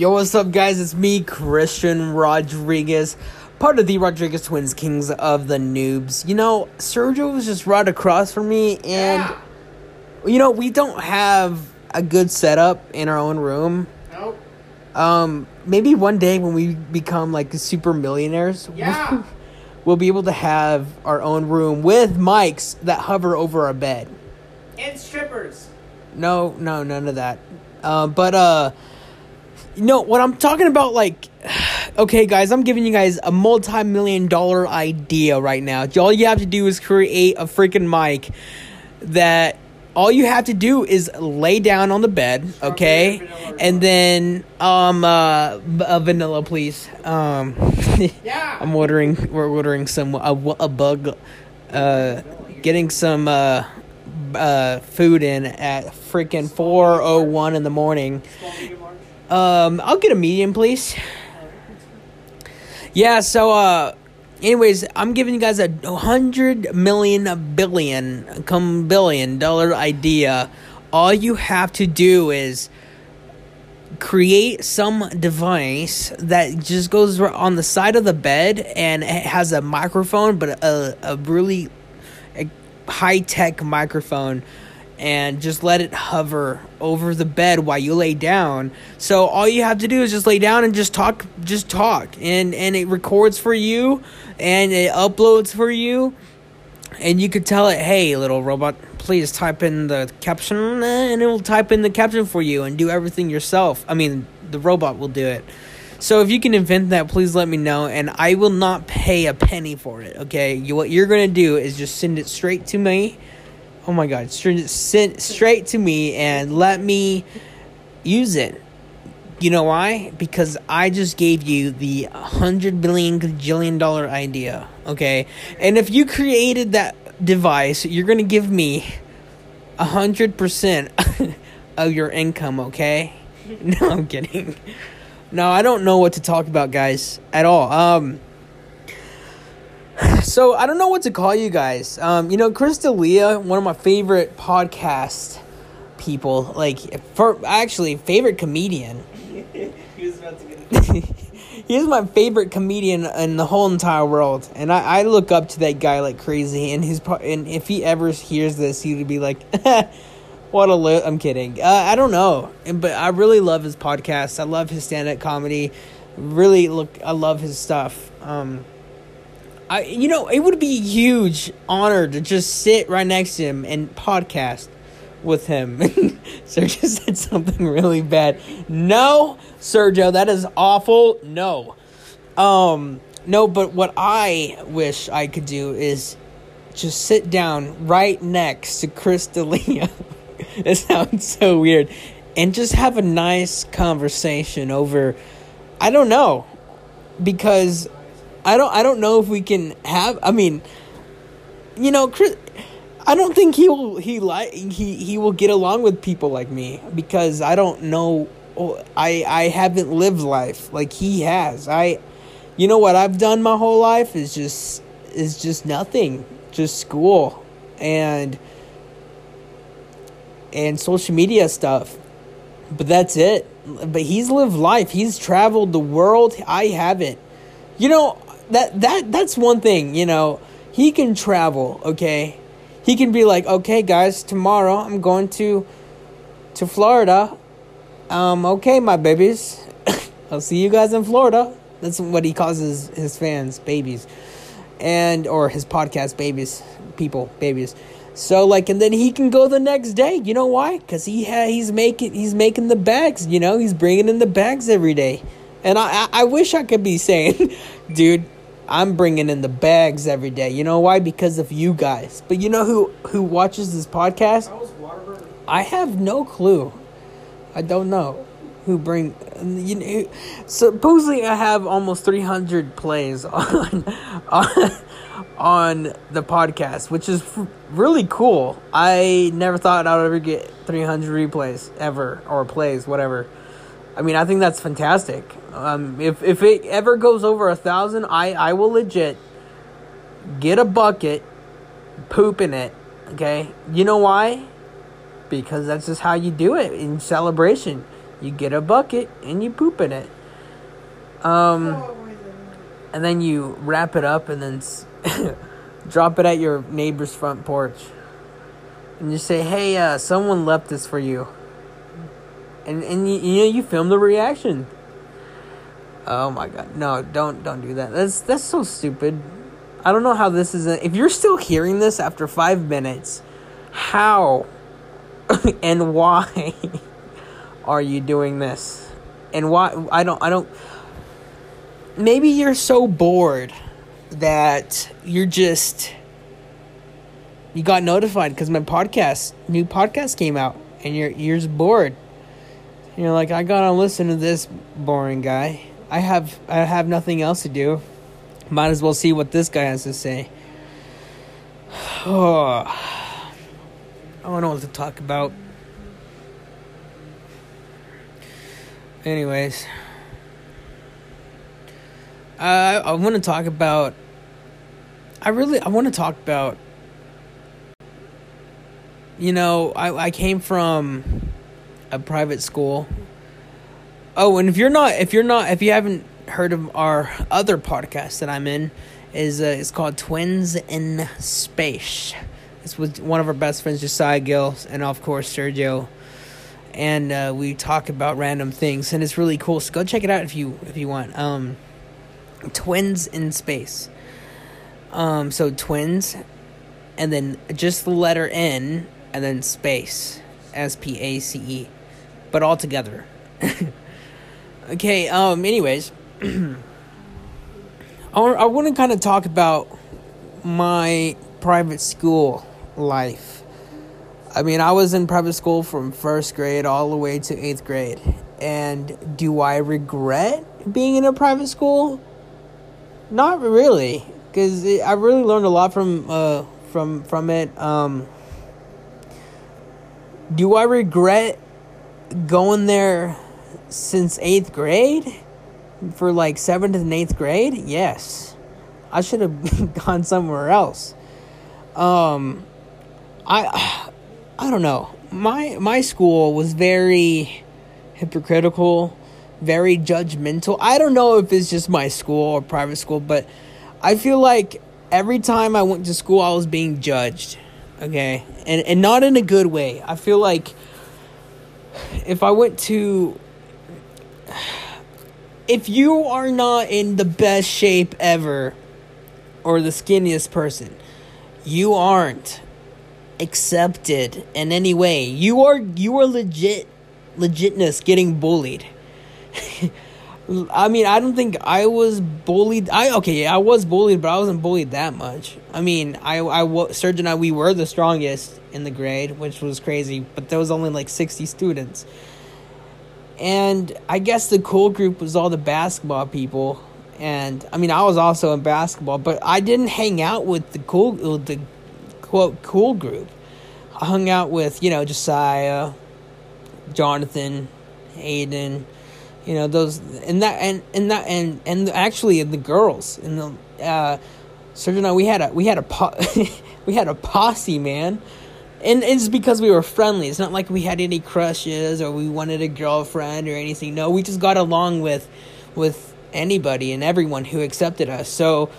Yo, what's up, guys? It's me, Christian Rodriguez, part of the Rodriguez Twins, Kings of the Noobs. You know, Sergio was just right across from me, and Yeah. you know, we don't have a good setup in our own room. Nope. Um, maybe one day when we become like super millionaires, Yeah. we'll be able to have our own room with mics that hover over our bed. And strippers. No, no, none of that. Uh, but uh, know what I'm talking about? Like, okay, guys, I'm giving you guys a multi-million dollar idea right now. All you have to do is create a freaking mic that. All you have to do is lay down on the bed, okay, and then um uh, vanilla, please. Um, Yeah. I'm ordering. We're ordering some a, a bug, uh, getting some uh, uh, food in at freaking four oh one in the morning. Um, I'll get a medium, please. Yeah. So, uh, anyways, I'm giving you guys a hundred million, come billion dollar idea. All you have to do is create some device that just goes on the side of the bed and it has a microphone, but a, a really high tech microphone, and just let it hover over the bed while you lay down. So all you have to do is just lay down and just talk, just talk, and and it records for you, and it uploads for you. And you could tell it, hey, little robot, please type in the caption, and it will type in the caption for you and do everything yourself. I mean, the robot will do it. So if you can invent that, please let me know, and I will not pay a penny for it. Okay, you, what you're gonna do is just send it straight to me. Oh my God, send straight to me and let me use it. You know why? Because I just gave you the hundred billion gajillion dollar idea. Okay, and if you created that device, you're gonna give me a hundred percent of your income. Okay? No, I'm kidding. No, I don't know what to talk about, guys, at all. Um. So I don't know what to call you guys. Um, you know, Chris D'Elia, one of my favorite podcast people. Like, for actually favorite comedian. he was about to get He's my favorite comedian in the whole entire world, and I, I look up to that guy like crazy. And his and if he ever hears this, he would be like, "What a li-. I'm kidding. Uh, I don't know, And- but I really love his podcast. I love his stand up comedy. Really look, I love his stuff. Um, I you know it would be a huge honor to just sit right next to him and podcast with him. Sergio said something really bad. No, Sergio, that is awful. No. Um no, but what I wish I could do is just sit down right next to Chris D'Elia. it sounds so weird. And just have a nice conversation over I don't know. Because I don't I don't know if we can have I mean you know Chris I don't think he will he like he he will get along with people like me because I don't know oh, I I haven't lived life like he has. I you know what I've done my whole life is just is just nothing. Just school and and social media stuff. But that's it. But he's lived life. He's traveled the world. I haven't. You know, that that that's one thing, you know. He can travel, okay? He can be like, "Okay, guys, tomorrow I'm going to to Florida. Um, okay, my babies. I'll see you guys in Florida." That's what he calls his, his fans, babies. And or his podcast babies, people, babies. So like and then he can go the next day. You know why? Cuz he ha- he's making he's making the bags, you know? He's bringing in the bags every day. And I, I I wish I could be saying, dude, I'm bringing in the bags every day. You know why? Because of you guys. But you know who who watches this podcast? I have no clue. I don't know who bring. You know, supposedly I have almost 300 plays on on on the podcast, which is really cool. I never thought I would ever get 300 replays ever or plays, whatever. I mean, I think that's fantastic. Um, if if it ever goes over a thousand, I I will legit get a bucket, poop in it. Okay, you know why? Because that's just how you do it in celebration. You get a bucket and you poop in it. Um, wait a minute. and then you wrap it up and then s- drop it at your neighbor's front porch. And you say, "Hey, uh, someone left this for you." And and you, you know you film the reaction. Oh my god. No, don't don't do that. That's that's so stupid. I don't know how this is a, if you're still hearing this after 5 minutes, how and why are you doing this? And why I don't I don't maybe you're so bored that you're just you got notified because my podcast new podcast came out and you're you're bored and you're like i gotta listen to this boring guy i have i have nothing else to do might as well see what this guy has to say oh i don't know what to talk about anyways uh, I want to talk about. I really I want to talk about. You know, I I came from a private school. Oh, and if you're not if you're not if you haven't heard of our other podcast that I'm in, is uh, it's called Twins in Space. It's with one of our best friends, Josiah Gill, and of course Sergio. And uh, we talk about random things, and it's really cool. So go check it out if you if you want. Um, twins in space. Um, so twins, and then just the letter N, and then space, S P A C E, but all together. okay. Um. Anyways, I I want to kind of talk about my private school life. I mean, I was in private school from first grade all the way to eighth grade. And do I regret being in a private school? Not really, because I really learned a lot from uh from from it. Um, do I regret going there since eighth grade for like seventh and eighth grade? Yes, I should have gone somewhere else. Um, I I don't know. My my school was very hypocritical, very judgmental. I don't know if it's just my school or private school, but I feel like every time I went to school I was being judged. Okay? And and not in a good way. I feel like if I went to if you are not in the best shape ever or the skinniest person, you aren't accepted in any way. You are you are legit legitness getting bullied. I mean, I don't think I was bullied. I okay, yeah, I was bullied, but I wasn't bullied that much. I mean, I I Serge and I we were the strongest in the grade, which was crazy, but there was only like 60 students. And I guess the cool group was all the basketball people. And I mean, I was also in basketball, but I didn't hang out with the cool with the quote cool group. I hung out with, you know, Josiah, Jonathan, Hayden, you know, those and that and and that and and actually the girls and the uh Serge and I we had a we had a po- we had a posse, man. And it's because we were friendly. It's not like we had any crushes or we wanted a girlfriend or anything. No, we just got along with with anybody and everyone who accepted us. So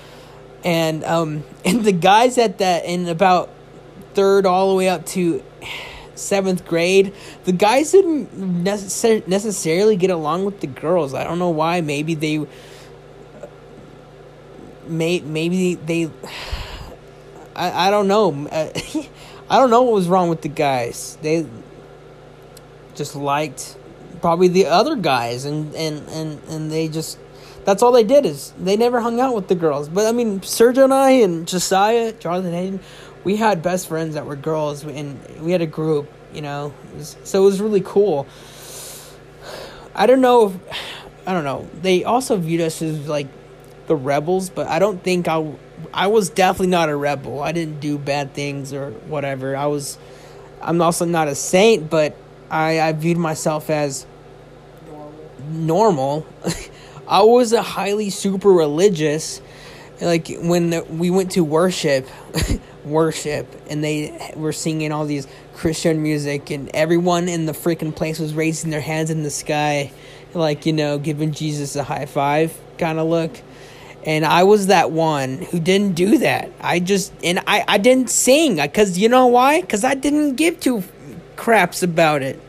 and um and the guys at that in about third all the way up to seventh grade the guys didn't necessar- necessarily get along with the girls i don't know why maybe they may maybe they i, I don't know Uh, i don't know what was wrong with the guys. They just liked probably the other guys and and and, and they just that's all they did is they never hung out with the girls. But i mean sergio and i and josiah jonathan hayden we had best friends that were girls and we had a group you know? So it was really cool. I don't know if i don't know. They also viewed us as like the rebels but i don't think i i was definitely not a rebel i didn't do bad things or whatever i was i'm also not a saint but i i viewed myself as Normal. I was a highly super religious, like when the, we went to worship, worship, and they were singing all these Christian music, and everyone in the freaking place was raising their hands in the sky, like you know, giving Jesus a high five kind of look. And I was that one who didn't do that. I just and I I didn't sing because you know why? Because I didn't give two craps about it.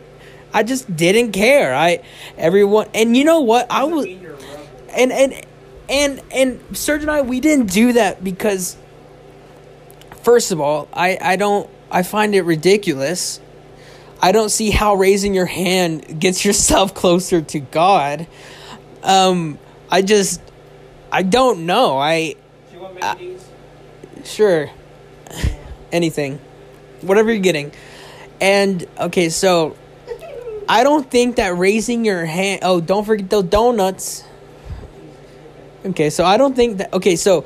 I just didn't care. I everyone and you know what? I was and and and and Serge and I we didn't do that because first of all, I I don't I find it ridiculous. I don't see how raising your hand gets yourself closer to God. Um I just I don't know. I Do you want Uh, sure anything. Whatever you're getting. And okay, so I don't think that raising your hand Oh, don't forget those donuts. Okay, so I don't think that. Okay, so,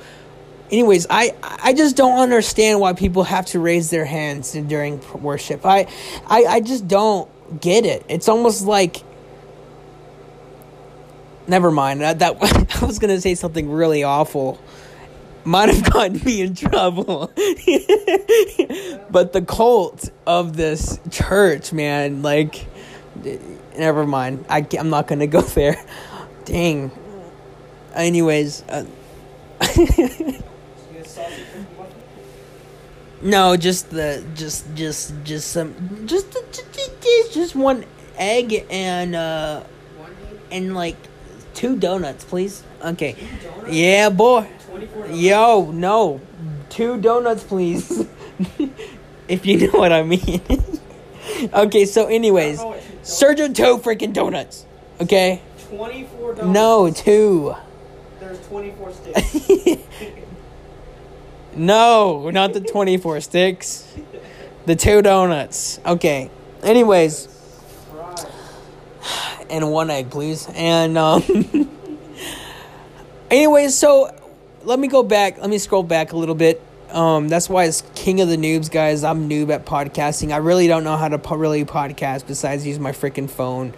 anyways, I I just don't understand why people have to raise their hands during worship. I I I just don't get it. It's almost like. Never mind. That, that I was gonna say something really awful. Might have gotten me in trouble. but the cult of this church, man, like, never mind. I, I'm not gonna go there. Dang anyways uh, no just the just just just some just just, just, one egg and uh and like two donuts please okay donuts? yeah boy 24 donuts? yo no two donuts please if you know what i mean okay so anyways I don't know what two donuts- Sergio two freaking donuts okay 24 donuts. no two There's 24 sticks. No, not the 24 sticks. The two donuts. Okay. Anyways. And one egg, please. And um Anyways, so let me go back. Let me scroll back a little bit. Um that's why it's king of the noobs, guys. I'm noob at podcasting. I really don't know how to po- really podcast besides use my freaking phone.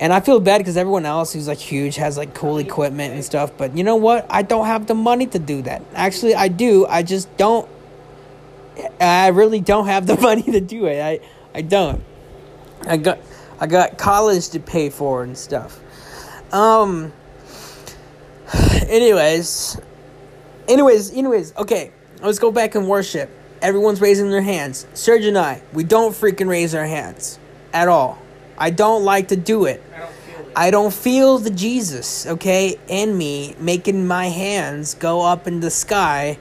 And I feel bad because everyone else who's like huge has like cool equipment and stuff. But you know what? I don't have the money to do that. Actually, I do. I just don't. I really don't have the money to do it. I I don't. I got I got college to pay for and stuff. Um. Anyways, anyways, anyways. Okay, let's go back and worship. Everyone's raising their hands. Serge and I, we don't freaking raise our hands at all. I don't like to do it. I don't feel it. I don't feel the Jesus, okay, in me making my hands go up in the sky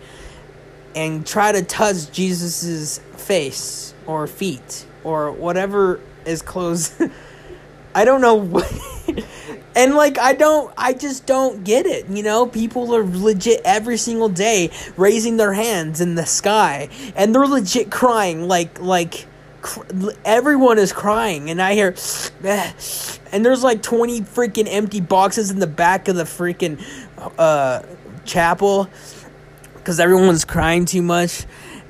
and try to touch Jesus's face or feet or whatever is close. I don't know what. and like I don't I just don't get it, you know? People are legit every single day raising their hands in the sky and they're legit crying like like cr- everyone is crying and I hear and there's like 20 freaking empty boxes in the back of the freaking uh chapel cuz everyone's crying too much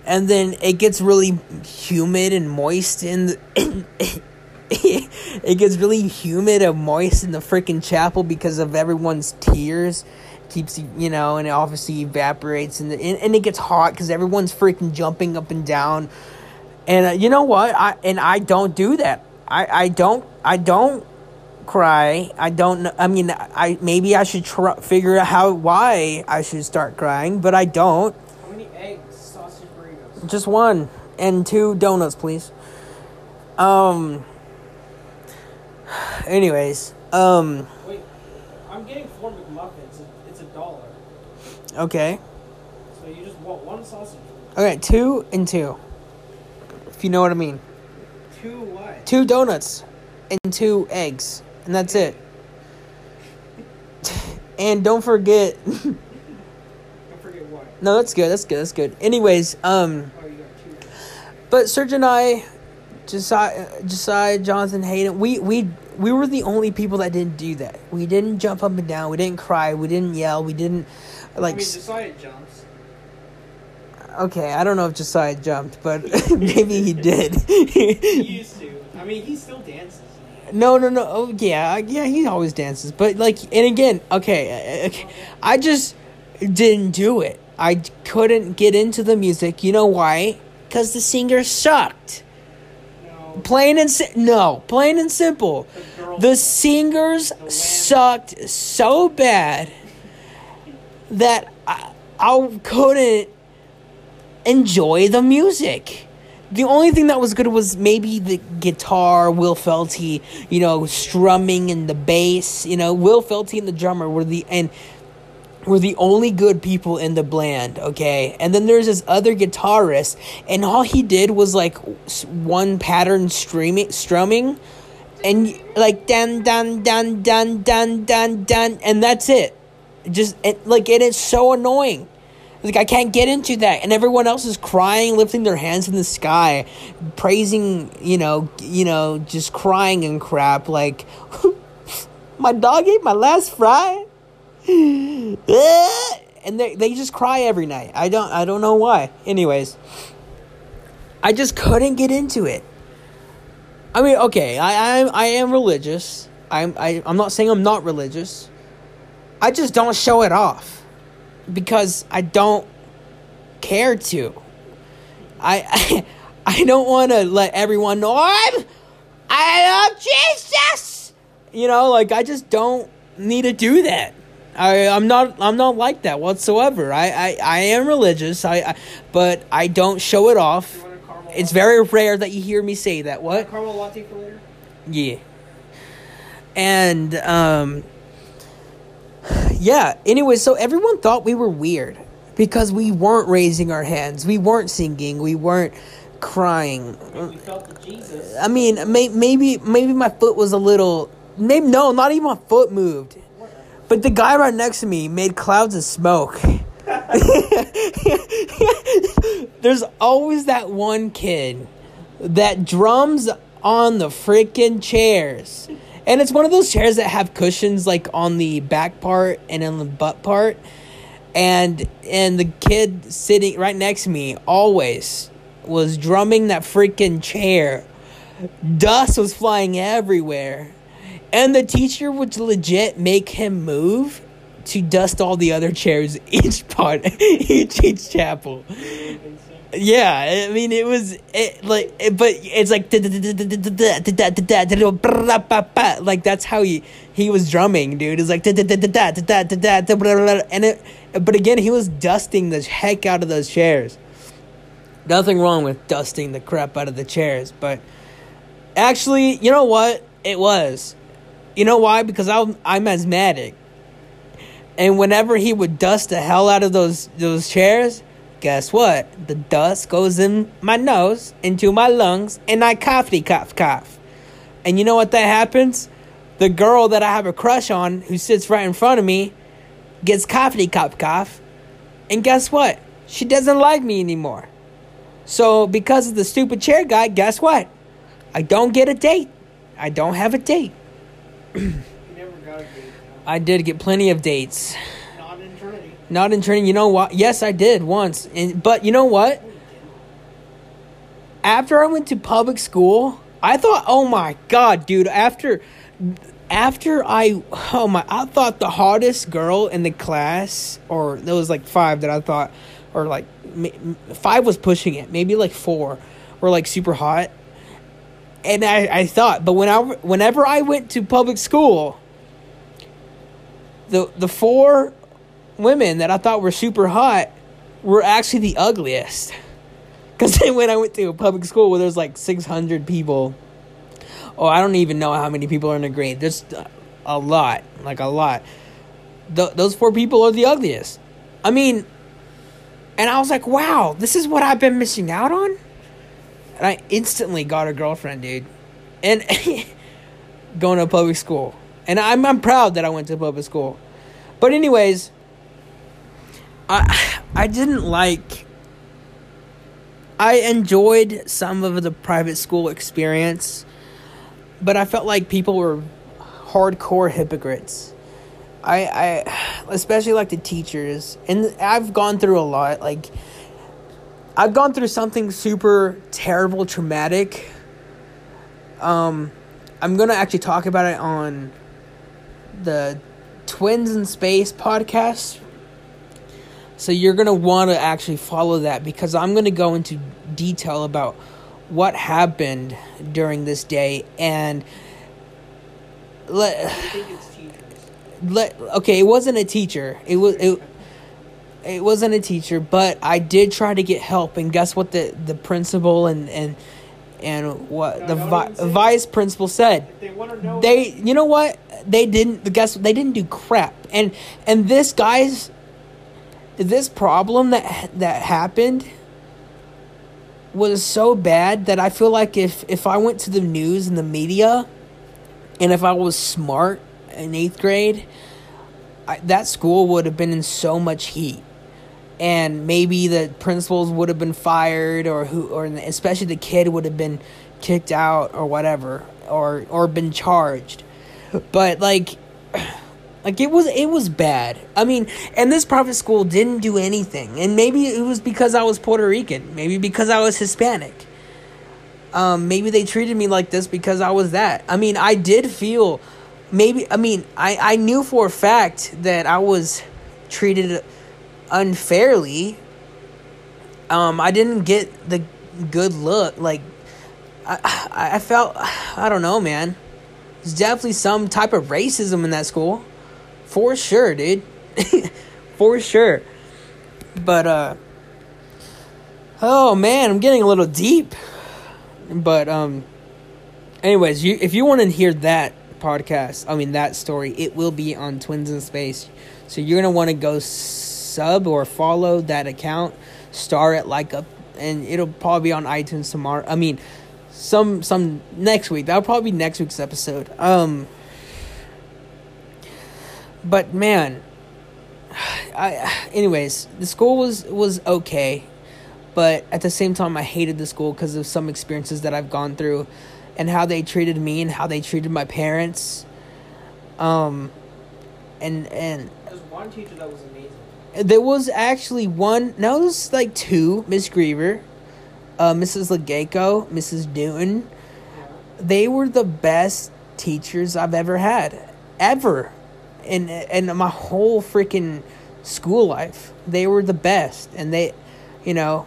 and then it gets really humid and moist in the it gets really humid and moist in the freaking chapel because of everyone's tears keeps you know and it obviously evaporates and, the, and, and it gets hot because everyone's freaking jumping up and down and uh, you know what i and i don't do that i i don't i don't cry i don't know i mean i maybe i should try figure out how why i should start crying but i don't How many eggs, sausage burritos? just one and two donuts, please. Um. Anyways, um. Wait, I'm getting four McMuffins. It's a dollar. Okay. So you just want one sausage. Okay, two and two. If you know what I mean. Two what? Two donuts and two eggs, and that's it. and don't forget. Don't forget what. no, that's good. That's good. That's good. Anyways, um. Oh, you got two. But Serge and I, Josiah, Josiah, Jonathan, Hayden, we we we were the only people that didn't do that. We didn't jump up and down. We didn't cry. We didn't yell. We didn't like. I mean, Josiah jumps. okay, I don't know if Josiah jumped, but maybe he did. He used to. I mean, he still dances. no, no, no. Oh yeah, yeah. He always dances, but like, and again, okay, uh, okay. I just didn't do it. I couldn't get into the music. You know why? Because the singer sucked. Plain and si- no, plain and simple. The. The singers sucked so bad that I, I couldn't enjoy the music. The only thing that was good was maybe the guitar, Will Felty, you know, strumming and the bass. You know, Will Felty and the drummer were the and were the only good people in the band, okay? And then there's this other guitarist, and all he did was like one pattern streaming, strumming, and like dun dun dun dun dun dun dun, and that's it. Just it, like and it's so annoying. Like I can't get into that, and everyone else is crying, lifting their hands in the sky, praising, you know, you know, just crying and crap. Like my dog ate my last fry and they they just cry every night. I don't I don't know why. Anyways, I just couldn't get into it. I mean, okay, I I, I am religious. I'm I, I'm not saying I'm not religious. I just don't show it off because I don't care to. I I, I don't want to let everyone know I'm I love Jesus. You know, like I just don't need to do that. I I'm not I'm not like that whatsoever. I I, I am religious. I, I but I don't show it off. It's very rare that you hear me say that. What? caramel latte for later. Yeah. And um yeah, anyway, so everyone thought we were weird because we weren't raising our hands. We weren't singing. We weren't crying. I mean, may, maybe maybe my foot was a little maybe no, not even my foot moved. But the guy right next to me made clouds of smoke. There's always that one kid that drums on the freaking chairs. And it's one of those chairs that have cushions like on the back part and on the butt part. And and the kid sitting right next to me always was drumming that freaking chair. Dust was flying everywhere. And the teacher would legit make him move to dust all the other chairs each part each each chapel. Yeah, I mean it was it, like, it, but it's like like that's how he he was drumming, dude. It's like and it, but again, he was dusting the heck out of those chairs. Nothing wrong with dusting the crap out of the chairs, but actually, you know what? It was. You know why? Because I'm I'm asthmatic, and whenever he would dust the hell out of those those chairs, guess what? The dust goes in my nose, into my lungs, and I coughy cough cough. And you know what that happens? The girl that I have a crush on, who sits right in front of me, gets coughy cough cough, and guess what? She doesn't like me anymore. So because of the stupid chair guy, guess what? I don't get a date. I don't have a date. I did get plenty of dates. Not in Trinity. Not in training. You know what? Yes, I did once. And but you know what? After I went to public school, I thought, "Oh my god, dude, after after I oh my, I thought the hottest girl in the class or there was like 5 that I thought or like 5 was pushing it, maybe like 4 were like super hot. And I, I thought, but when I, whenever I went to public school, the the four women that I thought were super hot were actually the ugliest. Because then when I went to a public school where there's like 600 people, oh, I don't even know how many people are in a grade. There's a lot, like a lot. Th- those four people are the ugliest. I mean, and I was like, wow, this is what I've been missing out on? And I instantly got a girlfriend, dude. And going to public school. And I'm, I'm proud that I went to public school. But anyways, I I didn't like I enjoyed some of the private school experience, but I felt like people were hardcore hypocrites. I I especially like the teachers, and I've gone through a lot. Like I've gone through something super terrible, traumatic. Um, I'm gonna actually talk about it on the Twins in Space podcast. So you're going to want to actually follow that because I'm going to go into detail about what happened during this day and let I think it's teachers. let okay, it wasn't a teacher. It was it, it wasn't a teacher, but I did try to get help and guess what the the principal and and and what No, the vi- vice principal said. They want to know, they you know what? They didn't guess they didn't do crap. And and this guys this problem that that happened was so bad that i feel like if if i went to the news and the media and if i was smart in eighth grade I, that school would have been in so much heat and maybe the principals would have been fired or who or especially the kid would have been kicked out or whatever or or been charged. But like like it was it was bad. I mean and this private school didn't do anything. And maybe it was because i was puerto rican. Maybe because i was hispanic. Um maybe they treated me like this because i was that. I mean i did feel maybe i mean i i knew for a fact that i was treated unfairly um i didn't get the good look like i i felt i don't know man. There's definitely some type of racism in that school. For sure dude. For sure. But uh oh man i'm getting a little deep. But um anyways you if you want to hear that podcast i mean that story it will be on twins in space. So you're gonna want to go sub or follow that account star it like up and it'll probably be on itunes tomorrow i mean some some next week. That'll probably be next week's episode. Um but man i anyways the school was was okay but at the same time i hated the school because of some experiences that i've gone through and how they treated me and how they treated my parents. Um and and there's one teacher that was amazing. There was actually one no there was like two miss griever uh mrs legako mrs newton they were the best teachers I've ever had, ever, in in my whole freaking school life. They were the best, and they, you know,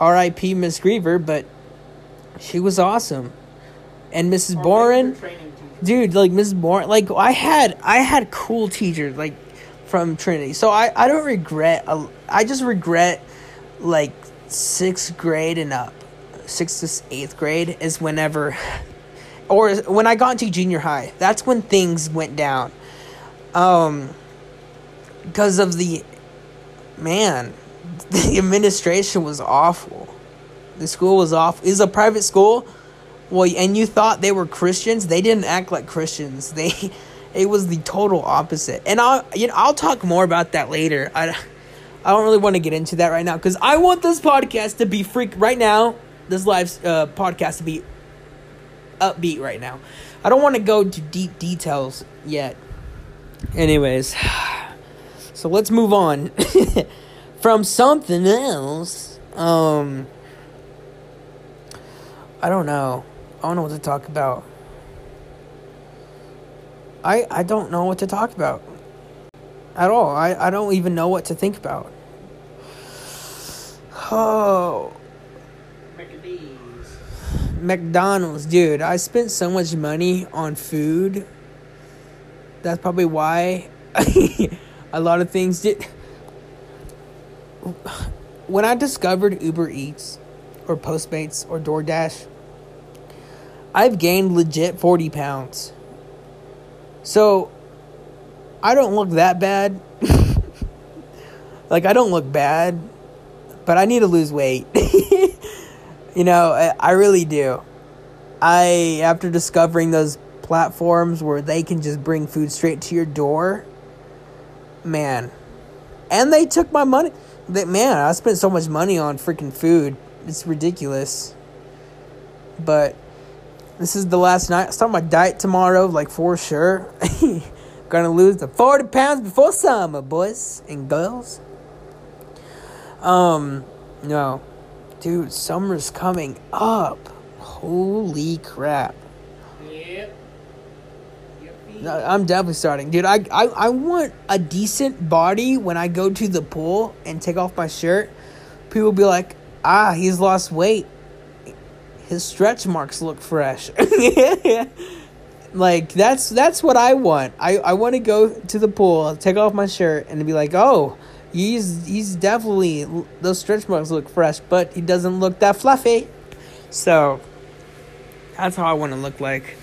R.I.P. Miss Griever, but she was awesome, and Mrs. Or Boren major training teacher. dude like mrs bourne like i had i had cool teachers like from trinity. So i i don't regret i just regret like sixth grade and up. Sixth to eighth grade is whenever or when i got into junior high. That's when things went down. Um because of the man the administration was awful. The school was off is a private school. Well, and you thought they were Christians. They didn't act like Christians. They, it was the total opposite. And I'll, you know, I'll talk more about that later. I, I don't really want to get into that right now because I want this podcast to be freak right now. This live uh, podcast to be upbeat right now. I don't want to go to deep details yet. Anyways, so let's move on from something else. Um, I don't know. I don't know what to talk about. I I don't know what to talk about. At all. I, I don't even know what to think about. Oh. McDonald's, dude. I spent so much money on food. That's probably why a lot of things did. When I discovered Uber Eats or Postmates or DoorDash, I've gained legit 40 pounds. So, I don't look that bad. like, I don't look bad, but I need to lose weight. you know, I, I really do. I, after discovering those platforms where they can just bring food straight to your door, man. And they took my money. They, man, I spent so much money on freaking food. It's ridiculous. But this is the last night. I start my diet tomorrow, like for sure. Gonna lose the 40 pounds before summer, boys and girls. Um, no. Dude, summer's coming up. Holy crap. Yep. No, I'm definitely starting, dude. I, I I want a decent body when I go to the pool and take off my shirt. People be like, ah, he's lost weight. His stretch marks look fresh. like that's that's what I want. I I want to go to the pool, take off my shirt, and be like, oh, he's he's definitely those stretch marks look fresh, but he doesn't look that fluffy. So that's how I want to look like.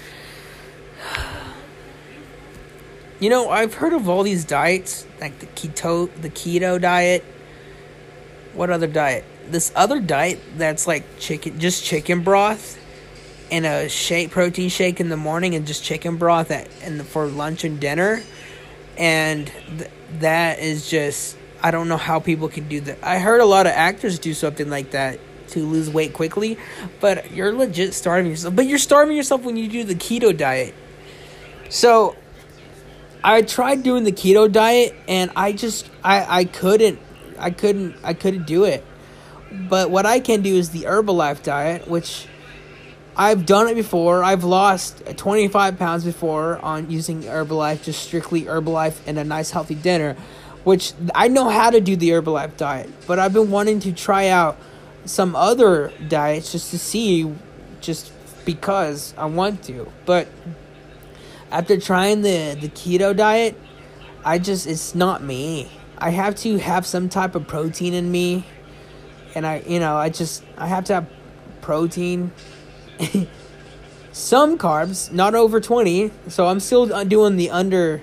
You know, I've heard of all these diets, like the keto, the keto diet. What other diet? This other diet that's like chicken, just chicken broth, and a shake, protein shake in the morning, and just chicken broth at and for lunch and dinner, and th- that is just I don't know how people can do that. I heard a lot of actors do something like that to lose weight quickly, but you're legit starving yourself. But you're starving yourself when you do the keto diet. So I tried doing the keto diet and I just I I couldn't I couldn't I couldn't do it. But what I can do is the Herbalife diet, which I've done it before. I've lost 25 pounds before on using Herbalife, just strictly Herbalife and a nice healthy dinner, which I know how to do the Herbalife diet, but I've been wanting to try out some other diets just to see just because I want to. But after trying the the keto diet, I just it's not me. I have to have some type of protein in me, and I you know I just I have to have protein, some carbs, not over twenty. So I'm still doing the under.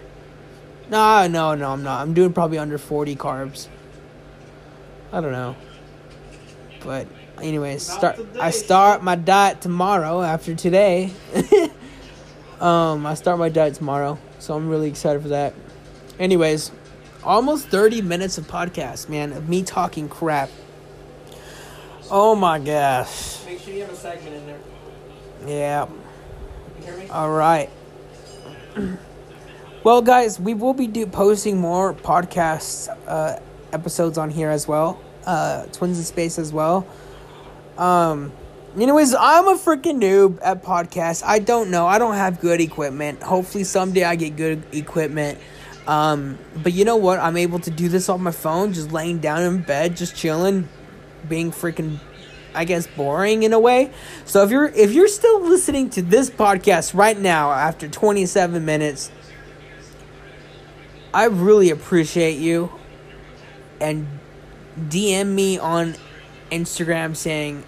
No, no, no, I'm not. I'm doing probably under forty carbs. I don't know. But anyways, start I start my diet tomorrow after today. Um, I start my diet tomorrow, so I'm really excited for that. Anyways, almost 30 minutes of podcast, man, of me talking crap. Oh my gosh. Make sure you have a segment in there. Yeah. You hear me? All right. well, guys, we will be do- posting more podcast uh, episodes on here as well. Uh, Twins in Space as well. Um, anyways, I'm a freaking noob at podcasts. I don't know. I don't have good equipment. Hopefully, someday I get good equipment. Um, but you know what? I'm able to do this on my phone, just laying down in bed, just chilling, being freaking I guess boring in a way. So if you're if you're still listening to this podcast right now after 27 minutes, I really appreciate you and DM me on Instagram saying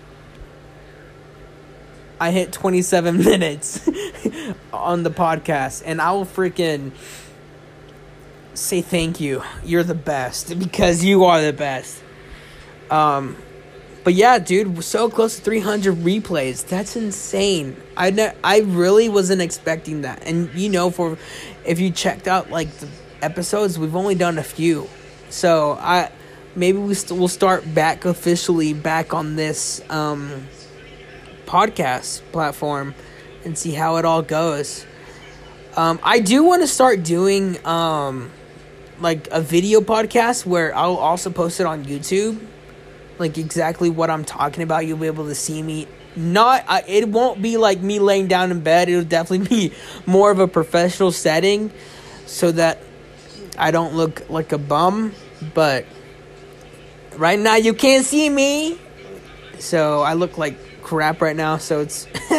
I hit 27 minutes on the podcast and I will freaking say thank you. You're the best because you are the best. Um but yeah, dude, so close to 300 replays. That's insane. I ne- I really wasn't expecting that. And you know, for if you checked out like the episodes, we've only done a few. So I maybe we st- we'll start back officially back on this um, podcast platform and see how it all goes. Um, I do want to start doing um, like a video podcast where I'll also post it on YouTube like exactly what I'm talking about. You'll be able to see me. Not, I, it won't be like me laying down in bed. It'll definitely be more of a professional setting, so that I don't look like a bum. But right now you can't see me, so I look like crap right now. So it's,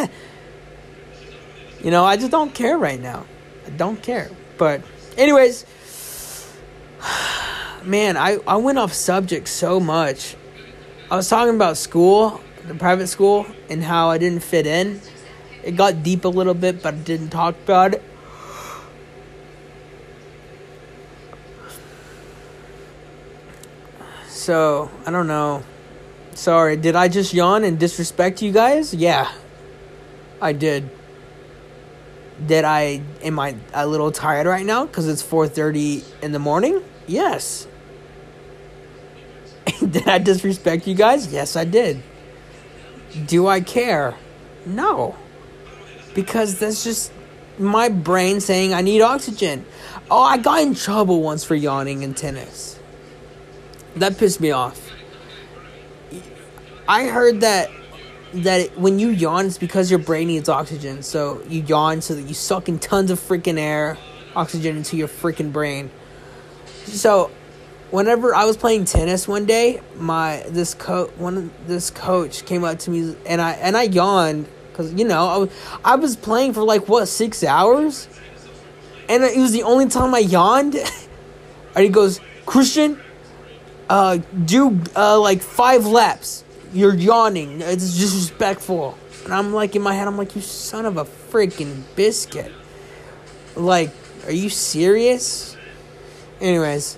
you know, I just don't care right now. I don't care. But, anyways, man, I I went off subject so much. I was talking about school, the private school, and how I didn't fit in. It got deep a little bit, but I didn't talk about it. So, I don't know. Sorry, did I just yawn and disrespect you guys? Yeah. I did. Did I am I a little tired right now cuz it's 4:30 in the morning? Yes. did I disrespect you guys? Yes, I did. Do I care? No. Because that's just my brain saying I need oxygen. Oh, I got in trouble once for yawning in tennis. That pissed me off. I heard that that when you yawn, it's because your brain needs oxygen. So you yawn so that you suck in tons of freaking air, oxygen into your freaking brain. So, whenever I was playing tennis one day, my this coach one this coach came up to me and I and I yawned because you know I was I was playing for like what six hours, and it was the only time I yawned. and he goes, Christian, uh, do uh like five laps. You're yawning. It's disrespectful. And I'm like in my head, I'm like, you son of a freaking biscuit. Like, are you serious? Anyways,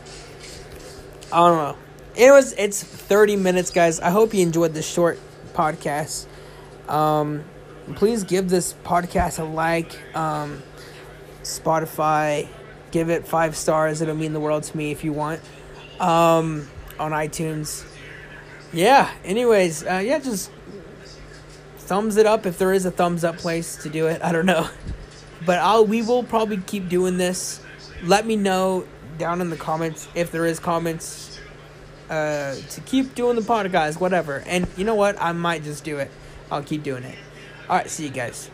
I don't know. It was it's 30 minutes, guys. I hope you enjoyed this short podcast. Um, please give this podcast a like. Um, Spotify, give it five stars. It'll mean the world to me if you want. Um, on iTunes. Yeah. Anyways, uh, yeah, just thumbs it up if there is a thumbs up place to do it. I don't know, but I'll we will probably keep doing this. Let me know down in the comments if there is comments uh, to keep doing the podcast, whatever. And you know what? I might just do it. I'll keep doing it. All right. See you guys.